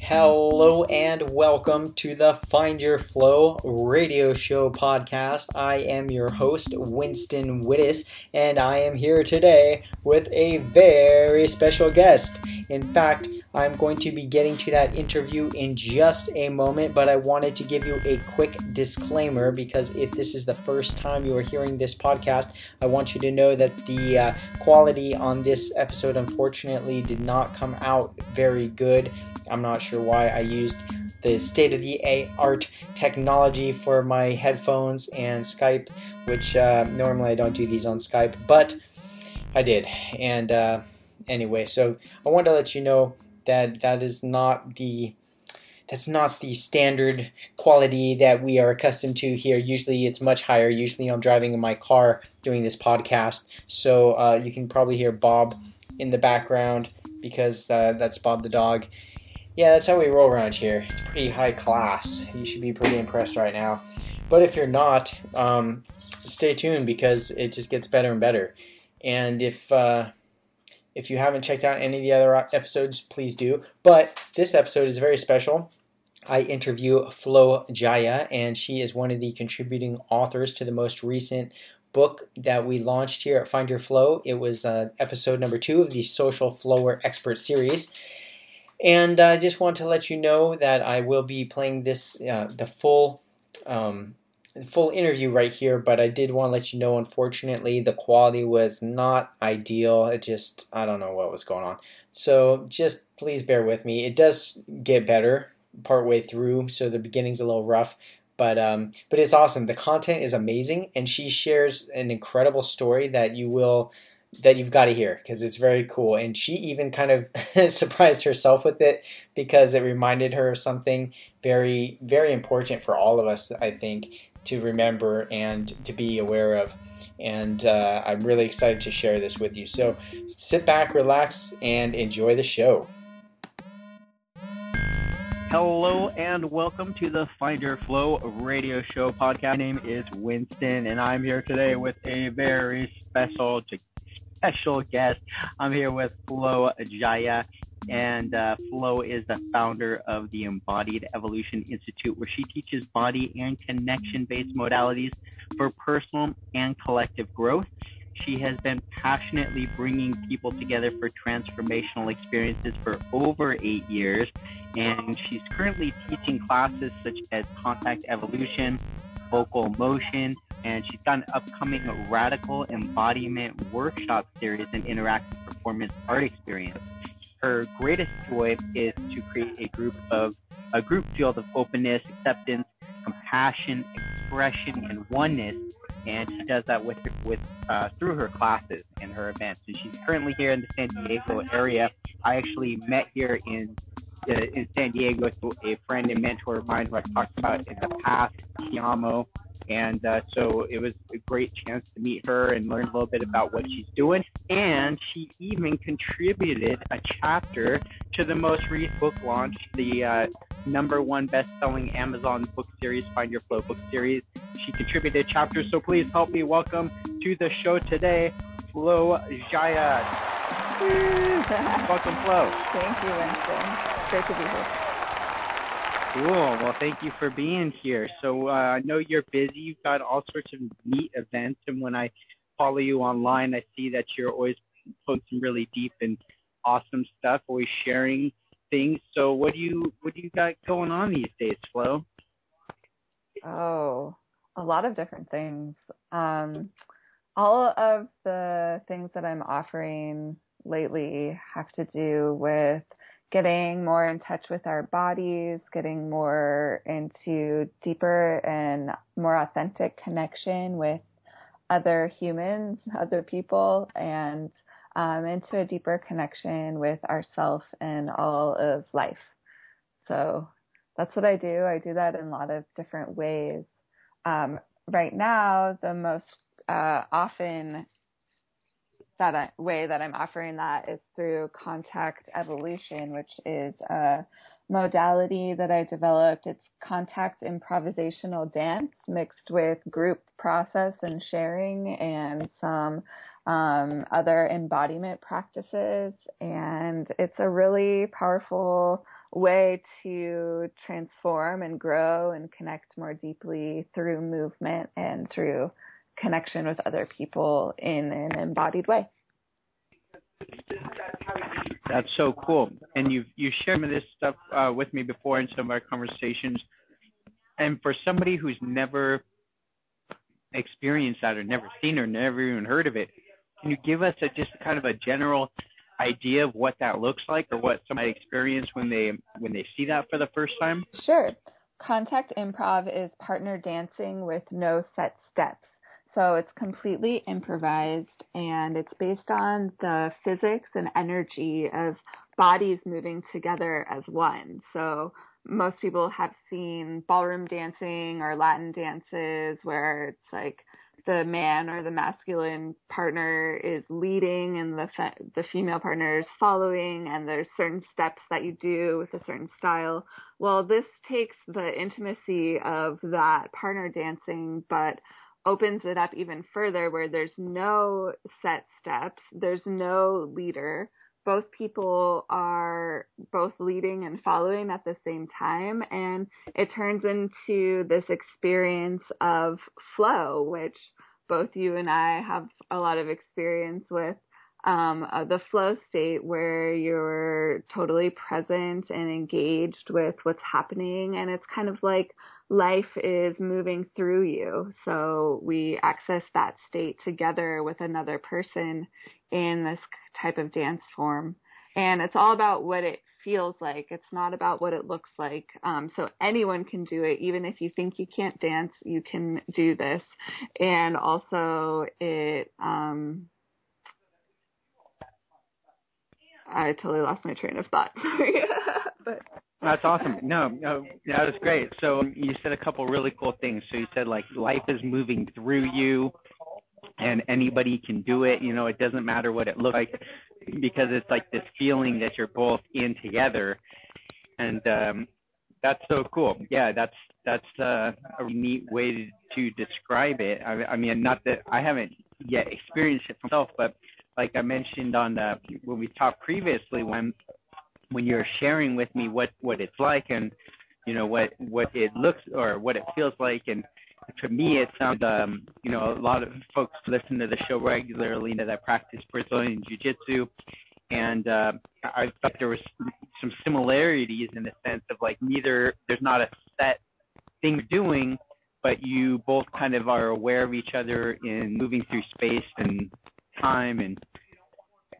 Hello and welcome to the Find Your Flow radio show podcast. I am your host, Winston Widdes, and I am here today with a very special guest. In fact, I'm going to be getting to that interview in just a moment, but I wanted to give you a quick disclaimer because if this is the first time you are hearing this podcast, I want you to know that the uh, quality on this episode unfortunately did not come out very good. I'm not sure why I used the state of the art technology for my headphones and Skype, which uh, normally I don't do these on Skype, but I did. And uh, anyway, so I wanted to let you know that that is not the that's not the standard quality that we are accustomed to here. Usually it's much higher. Usually I'm driving in my car doing this podcast, so uh, you can probably hear Bob in the background because uh, that's Bob the dog yeah, that's how we roll around here. It's pretty high class. You should be pretty impressed right now. But if you're not, um, stay tuned because it just gets better and better. And if uh, if you haven't checked out any of the other episodes, please do. But this episode is very special. I interview Flow Jaya, and she is one of the contributing authors to the most recent book that we launched here at Find Your Flow. It was uh, episode number two of the Social Flower Expert Series. And I just want to let you know that I will be playing this uh, the full um, full interview right here, but I did want to let you know. Unfortunately, the quality was not ideal. It just I don't know what was going on. So just please bear with me. It does get better partway through, so the beginning's a little rough. But um, but it's awesome. The content is amazing, and she shares an incredible story that you will that you've got to hear because it's very cool. And she even kind of surprised herself with it because it reminded her of something very, very important for all of us, I think, to remember and to be aware of. And uh, I'm really excited to share this with you. So sit back, relax, and enjoy the show. Hello and welcome to the Find Your Flow radio show podcast. My name is Winston, and I'm here today with a very special special guest. I'm here with Flow Jaya, and uh, Flow is the founder of the Embodied Evolution Institute, where she teaches body and connection based modalities for personal and collective growth. She has been passionately bringing people together for transformational experiences for over eight years, and she's currently teaching classes such as contact evolution, vocal motion, and she's got an upcoming Radical Embodiment workshop series and interactive performance art experience. Her greatest joy is to create a group of a group field of openness, acceptance, compassion, expression, and oneness. And she does that with with uh, through her classes and her events. And she's currently here in the San Diego area. I actually met here in uh, in San Diego with a friend and mentor of mine who I talked about in the past, Kiamo. And uh, so it was a great chance to meet her and learn a little bit about what she's doing. And she even contributed a chapter to the most recent book launch, the uh, number one best-selling Amazon book series, Find Your Flow book series. She contributed a chapter, so please help me welcome to the show today, Flow Jaya. welcome, Flow. Thank you, Winston. Great to be here. Cool. Well, thank you for being here. So uh, I know you're busy. You've got all sorts of neat events, and when I follow you online, I see that you're always posting really deep and awesome stuff, always sharing things. So what do you what do you got going on these days, Flow? Oh, a lot of different things. Um, all of the things that I'm offering lately have to do with getting more in touch with our bodies, getting more into deeper and more authentic connection with other humans, other people, and um, into a deeper connection with ourself and all of life. So that's what I do. I do that in a lot of different ways. Um, right now, the most uh, often that I, way that I'm offering that is through contact evolution, which is a modality that I developed. It's contact improvisational dance mixed with group process and sharing and some um, other embodiment practices. And it's a really powerful way to transform and grow and connect more deeply through movement and through connection with other people in an embodied way. That's so cool. And you've you shared this stuff uh, with me before in some of our conversations. And for somebody who's never experienced that or never seen or never even heard of it, can you give us a, just kind of a general idea of what that looks like or what somebody experience when they when they see that for the first time? Sure. Contact improv is partner dancing with no set steps. So it's completely improvised and it's based on the physics and energy of bodies moving together as one. So most people have seen ballroom dancing or Latin dances where it's like the man or the masculine partner is leading and the fe- the female partner is following and there's certain steps that you do with a certain style well this takes the intimacy of that partner dancing but opens it up even further where there's no set steps there's no leader. Both people are both leading and following at the same time and it turns into this experience of flow which both you and I have a lot of experience with um, uh, the flow state where you're totally present and engaged with what's happening. And it's kind of like life is moving through you. So we access that state together with another person in this type of dance form. And it's all about what it feels like. It's not about what it looks like. Um, so anyone can do it. Even if you think you can't dance, you can do this. And also it, um, I totally lost my train of thought. but that's awesome. No, no, that was great. So you said a couple really cool things. So you said like life is moving through you and anybody can do it. You know, it doesn't matter what it looks like because it's like this feeling that you're both in together. And um that's so cool. Yeah, that's that's uh, a neat way to, to describe it. I, I mean, not that I haven't yet experienced it myself, but like I mentioned on the when we talked previously, when when you're sharing with me what what it's like and you know what what it looks or what it feels like. And to me it sounds um you know a lot of folks listen to the show regularly that I practice Brazilian jiu-jitsu. And uh, I thought there was some similarities in the sense of like neither there's not a set thing you're doing but you both kind of are aware of each other in moving through space and time and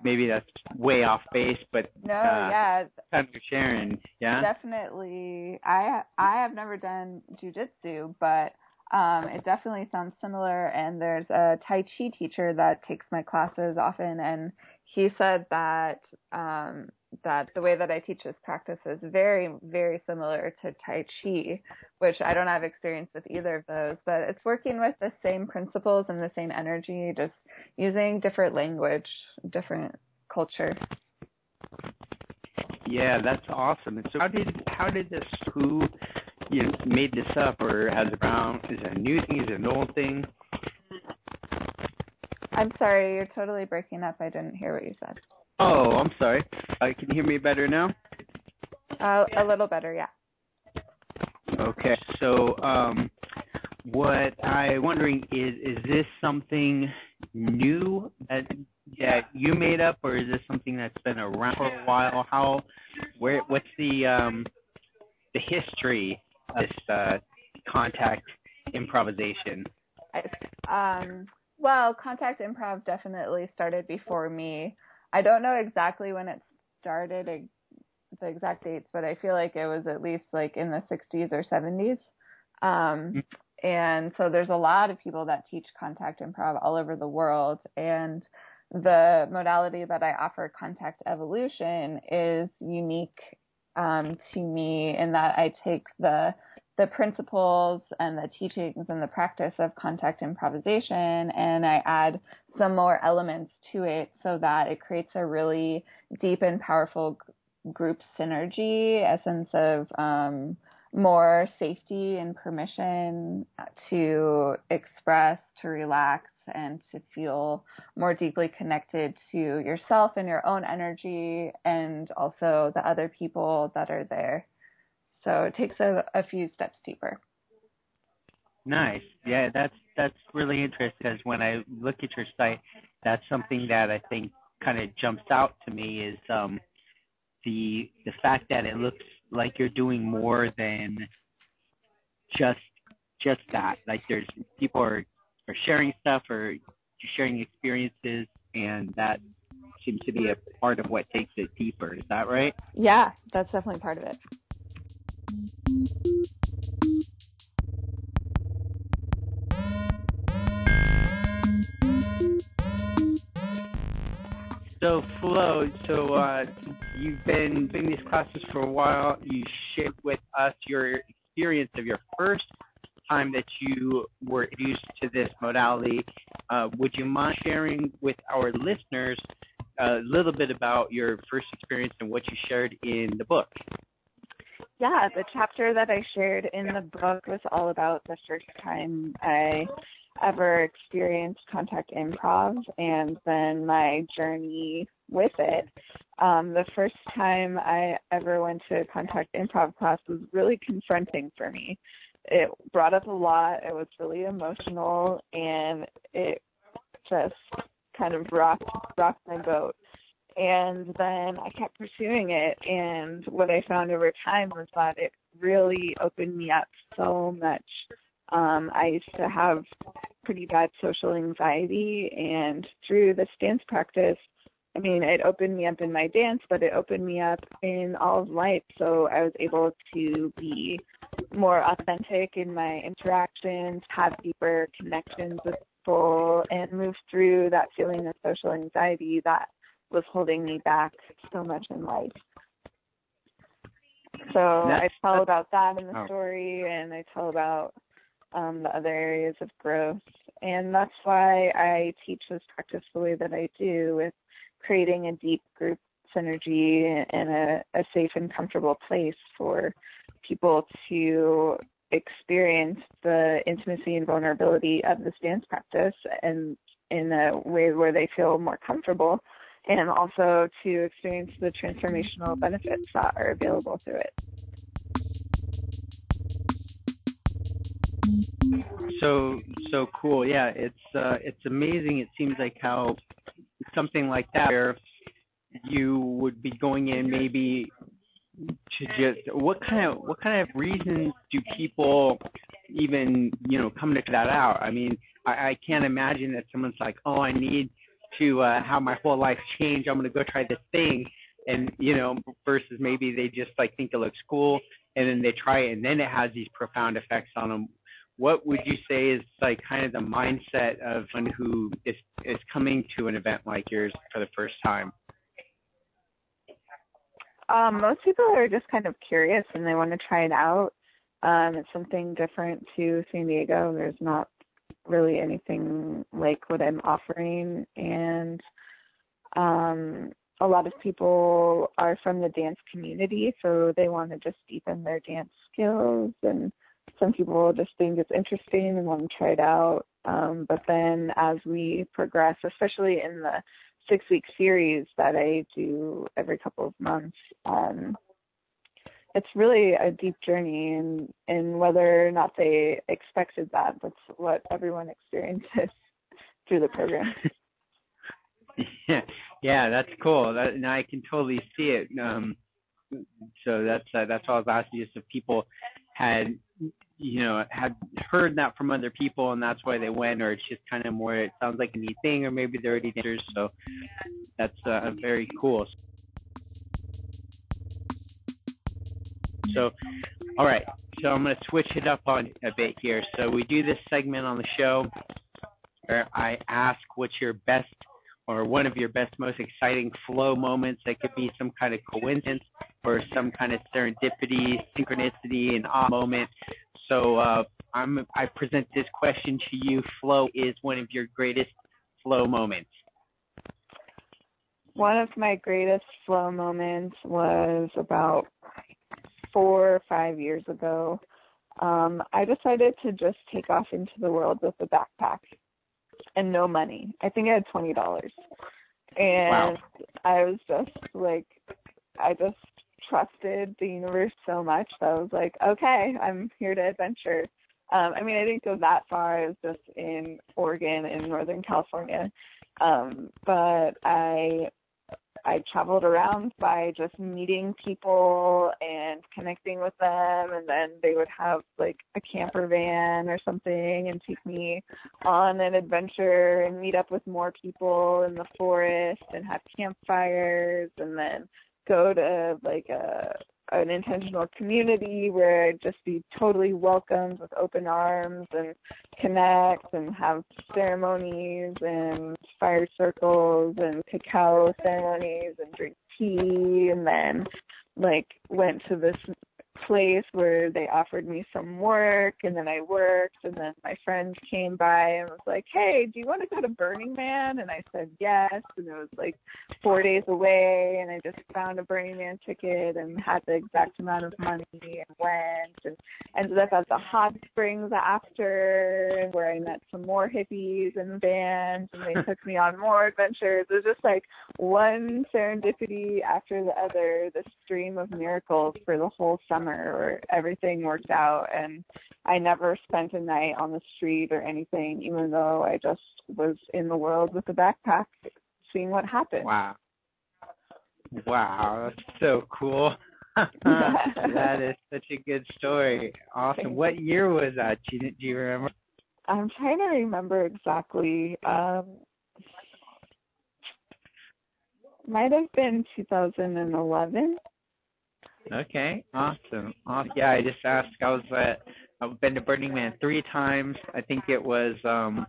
maybe that's way off base, but no, uh, yeah, kind of sharing, yeah, definitely. I I have never done jujitsu, but um, it definitely sounds similar. And there's a Tai Chi teacher that takes my classes often, and he said that um, that the way that I teach this practice is very, very similar to Tai Chi, which I don't have experience with either of those, but it's working with the same principles and the same energy, just using different language, different culture. Yeah, that's awesome. And so, how did how did this? Who you know, made this up, or has it around? Is it a new thing? Is it an old thing? I'm sorry, you're totally breaking up. I didn't hear what you said. Oh, I'm sorry. Uh, can you hear me better now? Uh, a little better, yeah. Okay. So, um, what I'm wondering is, is this something new that that you made up, or is this something that's been around for a while? How, where, what's the um, the history of this uh, contact improvisation? Um, well, contact improv definitely started before me. I don't know exactly when it started, the exact dates, but I feel like it was at least like in the 60s or 70s. Um, mm. and so there's a lot of people that teach contact improv all over the world. And the modality that I offer, contact evolution, is unique um, to me in that I take the the principles and the teachings and the practice of contact improvisation and I add some more elements to it so that it creates a really deep and powerful group synergy, a sense of um, more safety and permission to express, to relax, and to feel more deeply connected to yourself and your own energy and also the other people that are there. So it takes a, a few steps deeper. Nice. Yeah, that's that's really interesting because when I look at your site, that's something that I think kind of jumps out to me is um, the the fact that it looks like you're doing more than just just that. Like there's people are are sharing stuff or sharing experiences, and that seems to be a part of what takes it deeper. Is that right? Yeah, that's definitely part of it. So Flow, so uh, you've been doing these classes for a while. You shared with us your experience of your first time that you were introduced to this modality. Uh, would you mind sharing with our listeners a little bit about your first experience and what you shared in the book? Yeah, the chapter that I shared in the book was all about the first time I ever experienced contact improv and then my journey with it. Um, the first time I ever went to contact improv class was really confronting for me. It brought up a lot. It was really emotional and it just kind of rocked rocked my boat. And then I kept pursuing it and what I found over time was that it really opened me up so much um, I used to have pretty bad social anxiety, and through this dance practice, I mean, it opened me up in my dance, but it opened me up in all of life. So I was able to be more authentic in my interactions, have deeper connections with people, and move through that feeling of social anxiety that was holding me back so much in life. So I tell about that in the oh. story, and I tell about um, the other areas of growth. And that's why I teach this practice the way that I do with creating a deep group synergy and a, a safe and comfortable place for people to experience the intimacy and vulnerability of this dance practice and in a way where they feel more comfortable and also to experience the transformational benefits that are available through it. So so cool. Yeah, it's uh, it's amazing. It seems like how something like that where you would be going in maybe to just what kind of what kind of reasons do people even you know come to that out? I mean, I, I can't imagine that someone's like, oh, I need to uh, have my whole life change. I'm gonna go try this thing, and you know, versus maybe they just like think it looks cool and then they try it and then it has these profound effects on them what would you say is like kind of the mindset of someone who is is coming to an event like yours for the first time? Um, most people are just kind of curious and they want to try it out. Um, it's something different to San Diego. There's not really anything like what I'm offering, and um, a lot of people are from the dance community, so they want to just deepen their dance skills and some people just think it's interesting and want to try it out. Um, but then as we progress, especially in the six week series that I do every couple of months, um, it's really a deep journey and and whether or not they expected that, that's what everyone experiences through the program. yeah, yeah, that's cool. That, and I can totally see it. Um, so that's uh, that's all I was asking, just if people had you know had heard that from other people and that's why they went or it's just kind of more it sounds like a neat thing or maybe they're already dancers so that's uh, very cool. So all right. So i'm going to switch it up on a bit here. So we do this segment on the show where i ask what's your best or one of your best, most exciting flow moments. That could be some kind of coincidence or some kind of serendipity, synchronicity, an awe moment. So uh, I'm I present this question to you. Flow is one of your greatest flow moments. One of my greatest flow moments was about four or five years ago. Um, I decided to just take off into the world with a backpack and no money. I think I had twenty dollars. And Wow. I was just like I just trusted the universe so much that I was like, okay, I'm here to adventure. Um, I mean, I didn't go that far. I was just in Oregon in Northern California. Um, but I I traveled around by just meeting people and connecting with them and then they would have like a camper van or something and take me on an adventure and meet up with more people in the forest and have campfires and then go to like a an intentional community where I'd just be totally welcomed with open arms and connect and have ceremonies and fire circles and cacao ceremonies and drink tea. And then like went to this place where they offered me some work and then I worked and then my friend came by and was like, Hey, do you want to go to Burning Man? And I said yes and it was like four days away and I just found a Burning Man ticket and had the exact amount of money and went and ended up at the hot springs after where I met some more hippies and bands and they took me on more adventures. It was just like one serendipity after the other, the stream of miracles for the whole summer where everything worked out and I never spent a night on the street or anything, even though I just was in the world with a backpack seeing what happened. Wow. Wow, that's so cool. that is such a good story. Awesome. What year was that? Do you, do you remember? I'm trying to remember exactly. Um might have been 2011. Okay, awesome. awesome. Yeah, I just asked. I was at. I've been to Burning Man three times. I think it was. um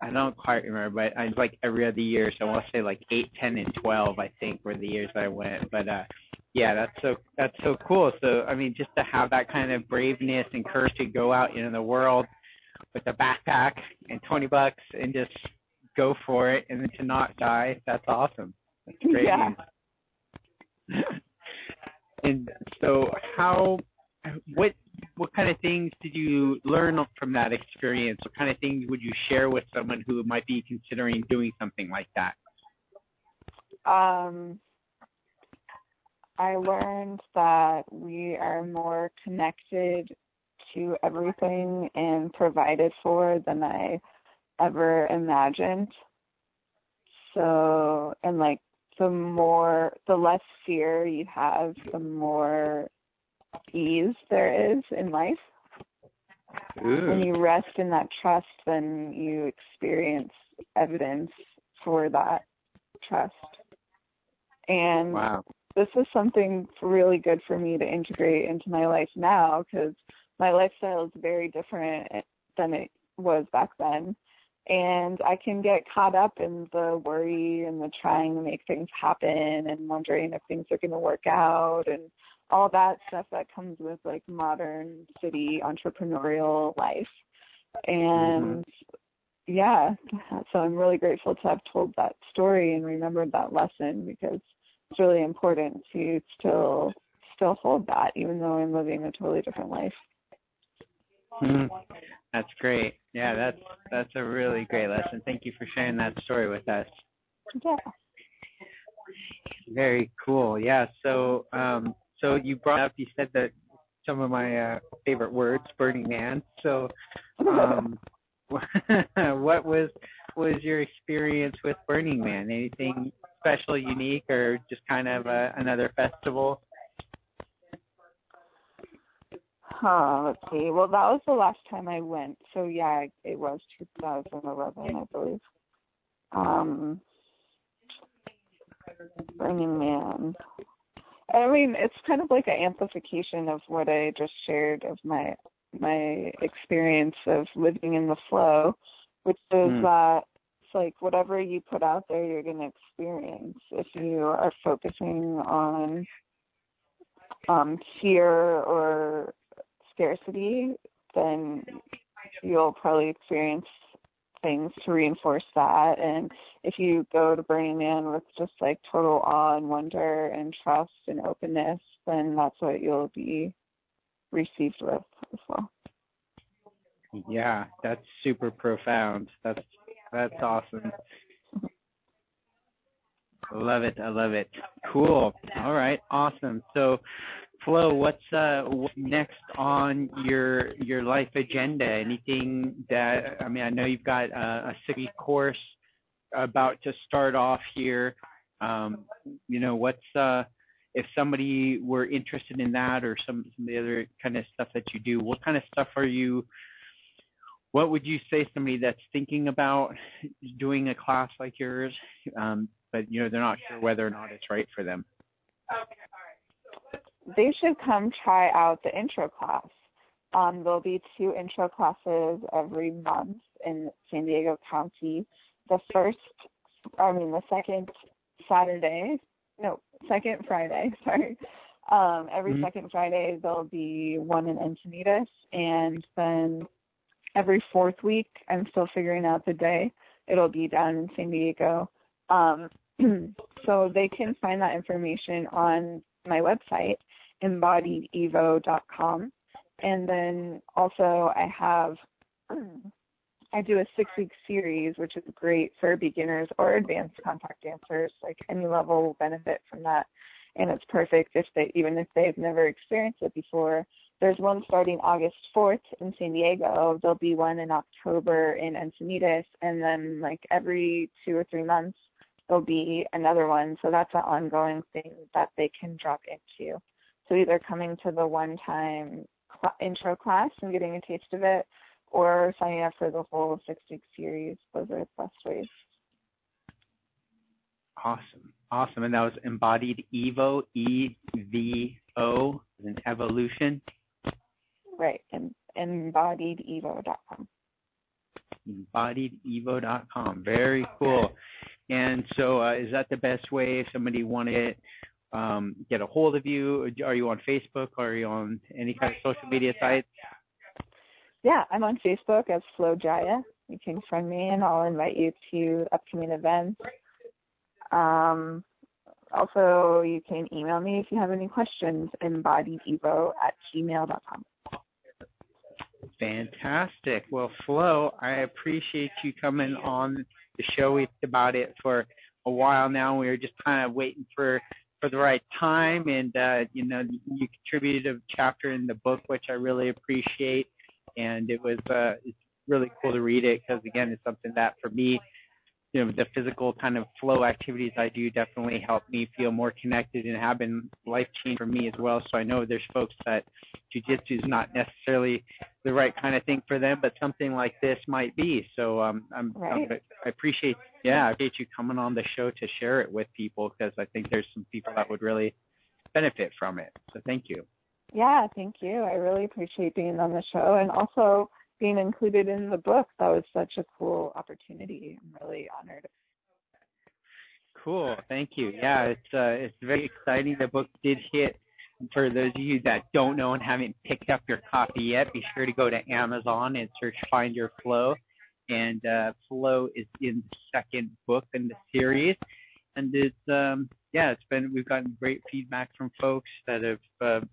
I don't quite remember, but I like every other year. So I'll say like eight, ten, and twelve. I think were the years I went. But uh yeah, that's so that's so cool. So I mean, just to have that kind of braveness and courage to go out into the world with a backpack and twenty bucks and just go for it, and then to not die. That's awesome. That's great. Yeah. and so how what what kind of things did you learn from that experience what kind of things would you share with someone who might be considering doing something like that um I learned that we are more connected to everything and provided for than I ever imagined. So, and like the more, the less fear you have, the more ease there is in life. When you rest in that trust, then you experience evidence for that trust. And wow this is something really good for me to integrate into my life now because my lifestyle is very different than it was back then. And I can get caught up in the worry and the trying to make things happen and wondering if things are going to work out and all that stuff that comes with like modern city entrepreneurial life. And yeah, so I'm really grateful to have told that story and remembered that lesson because it's really important to still still hold that even though I'm living a totally different life. Mhm. That's great yeah that's that's a really great lesson thank you for sharing that story with us Yeah. Very cool. Yeah. So, um, so you brought up, you said that some of my uh, favorite words, Burning Man. So, um, what was was your experience with Burning Man? Anything special, unique, or just kind of uh, another festival? Huh, let's see. Well, that was the last time I went. So yeah, it was 2011, I believe. Um, Burning Man. I mean, it's kind of like an amplification of what I just shared of my my experience of living in the flow, which is Mm. that it's like whatever you put out there, you're going to experience. If you are focusing on um, fear or scarcity, then you'll probably experience things to reinforce that. And if you go to Burning Man with just like total awe and wonder and trust and openness, then that's what you'll be received with as well. Yeah, that's super profound. That's that's awesome. I love it. I love it. Cool. All right. Awesome. So, Flow, what's uh what's next on your your life agenda? Anything that I mean, I know you've got a, a city course about to start off here. Um, you know, what's uh if somebody were interested in that or some some of the other kind of stuff that you do, what kind of stuff are you what would you say somebody that's thinking about doing a class like yours, um, but you know they're not sure whether or not it's right for them? They should come try out the intro class. Um, there'll be two intro classes every month in San Diego County. The first, I mean, the second Saturday, no, second Friday, sorry. Um, every mm-hmm. second Friday there'll be one in Encinitas, and then every fourth week. I'm still figuring out the day. It'll be down in San Diego. Um, so they can find that information on my website, embodiedevo.com. And then also I have, I do a six week series, which is great for beginners or advanced contact dancers. Like any level will benefit from that. And it's perfect if they, even if they've never experienced it before, there's one starting August 4th in San Diego. There'll be one in October in Encinitas, and then like every two or three months there'll be another one. So that's an ongoing thing that they can drop into. So either coming to the one-time cl- intro class and getting a taste of it, or signing up for the whole six-week series. Those are the best ways. Awesome, awesome, and that was embodied Evo, E V O, an evolution. Right, and embodiedevo.com. Embodiedevo.com. Very cool. And so, uh, is that the best way if somebody wanted um, get a hold of you? Are you on Facebook? Are you on any kind of social media sites? Yeah, I'm on Facebook as Flow Jaya. You can friend me, and I'll invite you to upcoming events. Um, also, you can email me if you have any questions, embodiedevo at gmail.com. Fantastic. Well, Flow, I appreciate you coming on the show. We've about it for a while now. We were just kind of waiting for for the right time, and uh, you know, you contributed a chapter in the book, which I really appreciate, and it was uh, it's really cool to read it because again, it's something that for me you know the physical kind of flow activities I do definitely help me feel more connected and have been life changing for me as well. So I know there's folks that jujitsu is not necessarily the right kind of thing for them, but something like this might be. So um, I'm, right. I'm I appreciate yeah I appreciate you coming on the show to share it with people because I think there's some people that would really benefit from it. So thank you. Yeah, thank you. I really appreciate being on the show and also being included in the book. That was such a cool opportunity. I'm really honored. Cool, thank you. Yeah, it's uh, it's very exciting. The book did hit. For those of you that don't know and haven't picked up your copy yet, be sure to go to Amazon and search Find Your Flow. And uh, Flow is in the second book in the series, and it's um, yeah, it's been we've gotten great feedback from folks that have uh,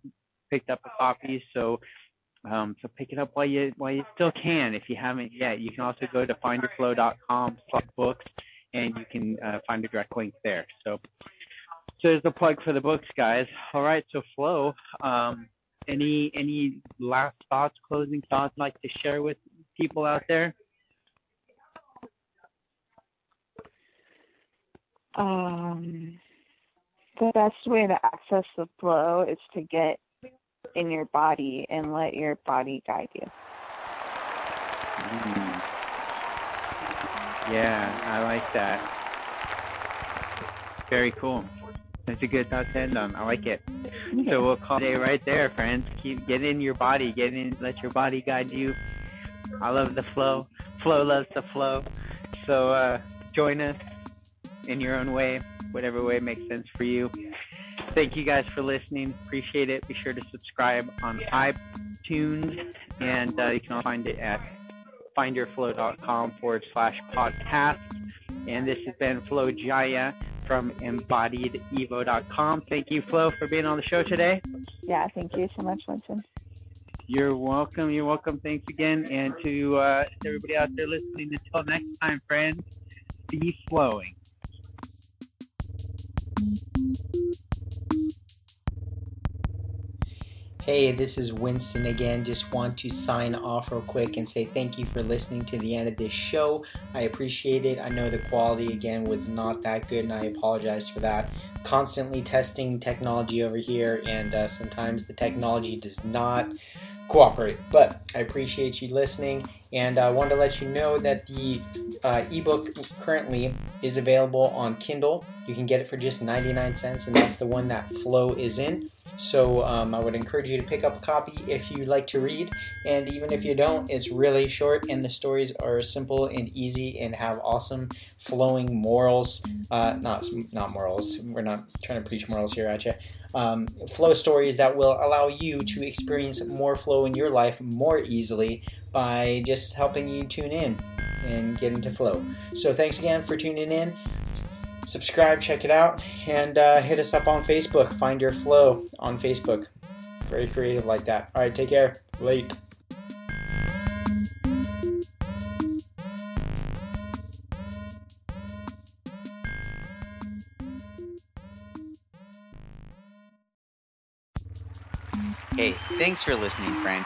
picked up a copy. So um, so pick it up while you while you still can. If you haven't yet, you can also go to findyourflow.com slash books, and you can uh, find a direct link there. So, so there's the plug for the books, guys. All right, so Flow, um, any any last thoughts, closing thoughts, like to share with people out there? Um, the best way to access the flow is to get in your body and let your body guide you. Mm. Yeah, I like that. Very cool. That's a good thought to end on. I like it. So we'll call it right there, friends. Keep get in your body, get in, let your body guide you. I love the flow. Flow loves the flow. So uh, join us in your own way, whatever way makes sense for you. Thank you guys for listening. Appreciate it. Be sure to subscribe on iTunes, and uh, you can find it at findyourflow.com forward slash podcast. And this has been Flow Jaya from embodiedevo.com. Thank you, Flow, for being on the show today. Yeah, thank you so much, Winston. You're welcome. You're welcome. Thanks again. And to, uh, to everybody out there listening, until next time, friends, be flowing. Hey, this is Winston again. Just want to sign off real quick and say thank you for listening to the end of this show. I appreciate it. I know the quality again was not that good, and I apologize for that. Constantly testing technology over here, and uh, sometimes the technology does not cooperate. But I appreciate you listening, and I uh, wanted to let you know that the uh, ebook currently is available on Kindle. You can get it for just 99 cents, and that's the one that Flow is in. So um, I would encourage you to pick up a copy if you like to read, and even if you don't, it's really short and the stories are simple and easy and have awesome flowing morals. Uh, not not morals. We're not trying to preach morals here at you. Um, flow stories that will allow you to experience more flow in your life more easily by just helping you tune in and get into flow. So thanks again for tuning in subscribe, check it out, and uh, hit us up on Facebook. Find your flow on Facebook. Very creative like that. All right, take care. Late. Hey, thanks for listening, friend.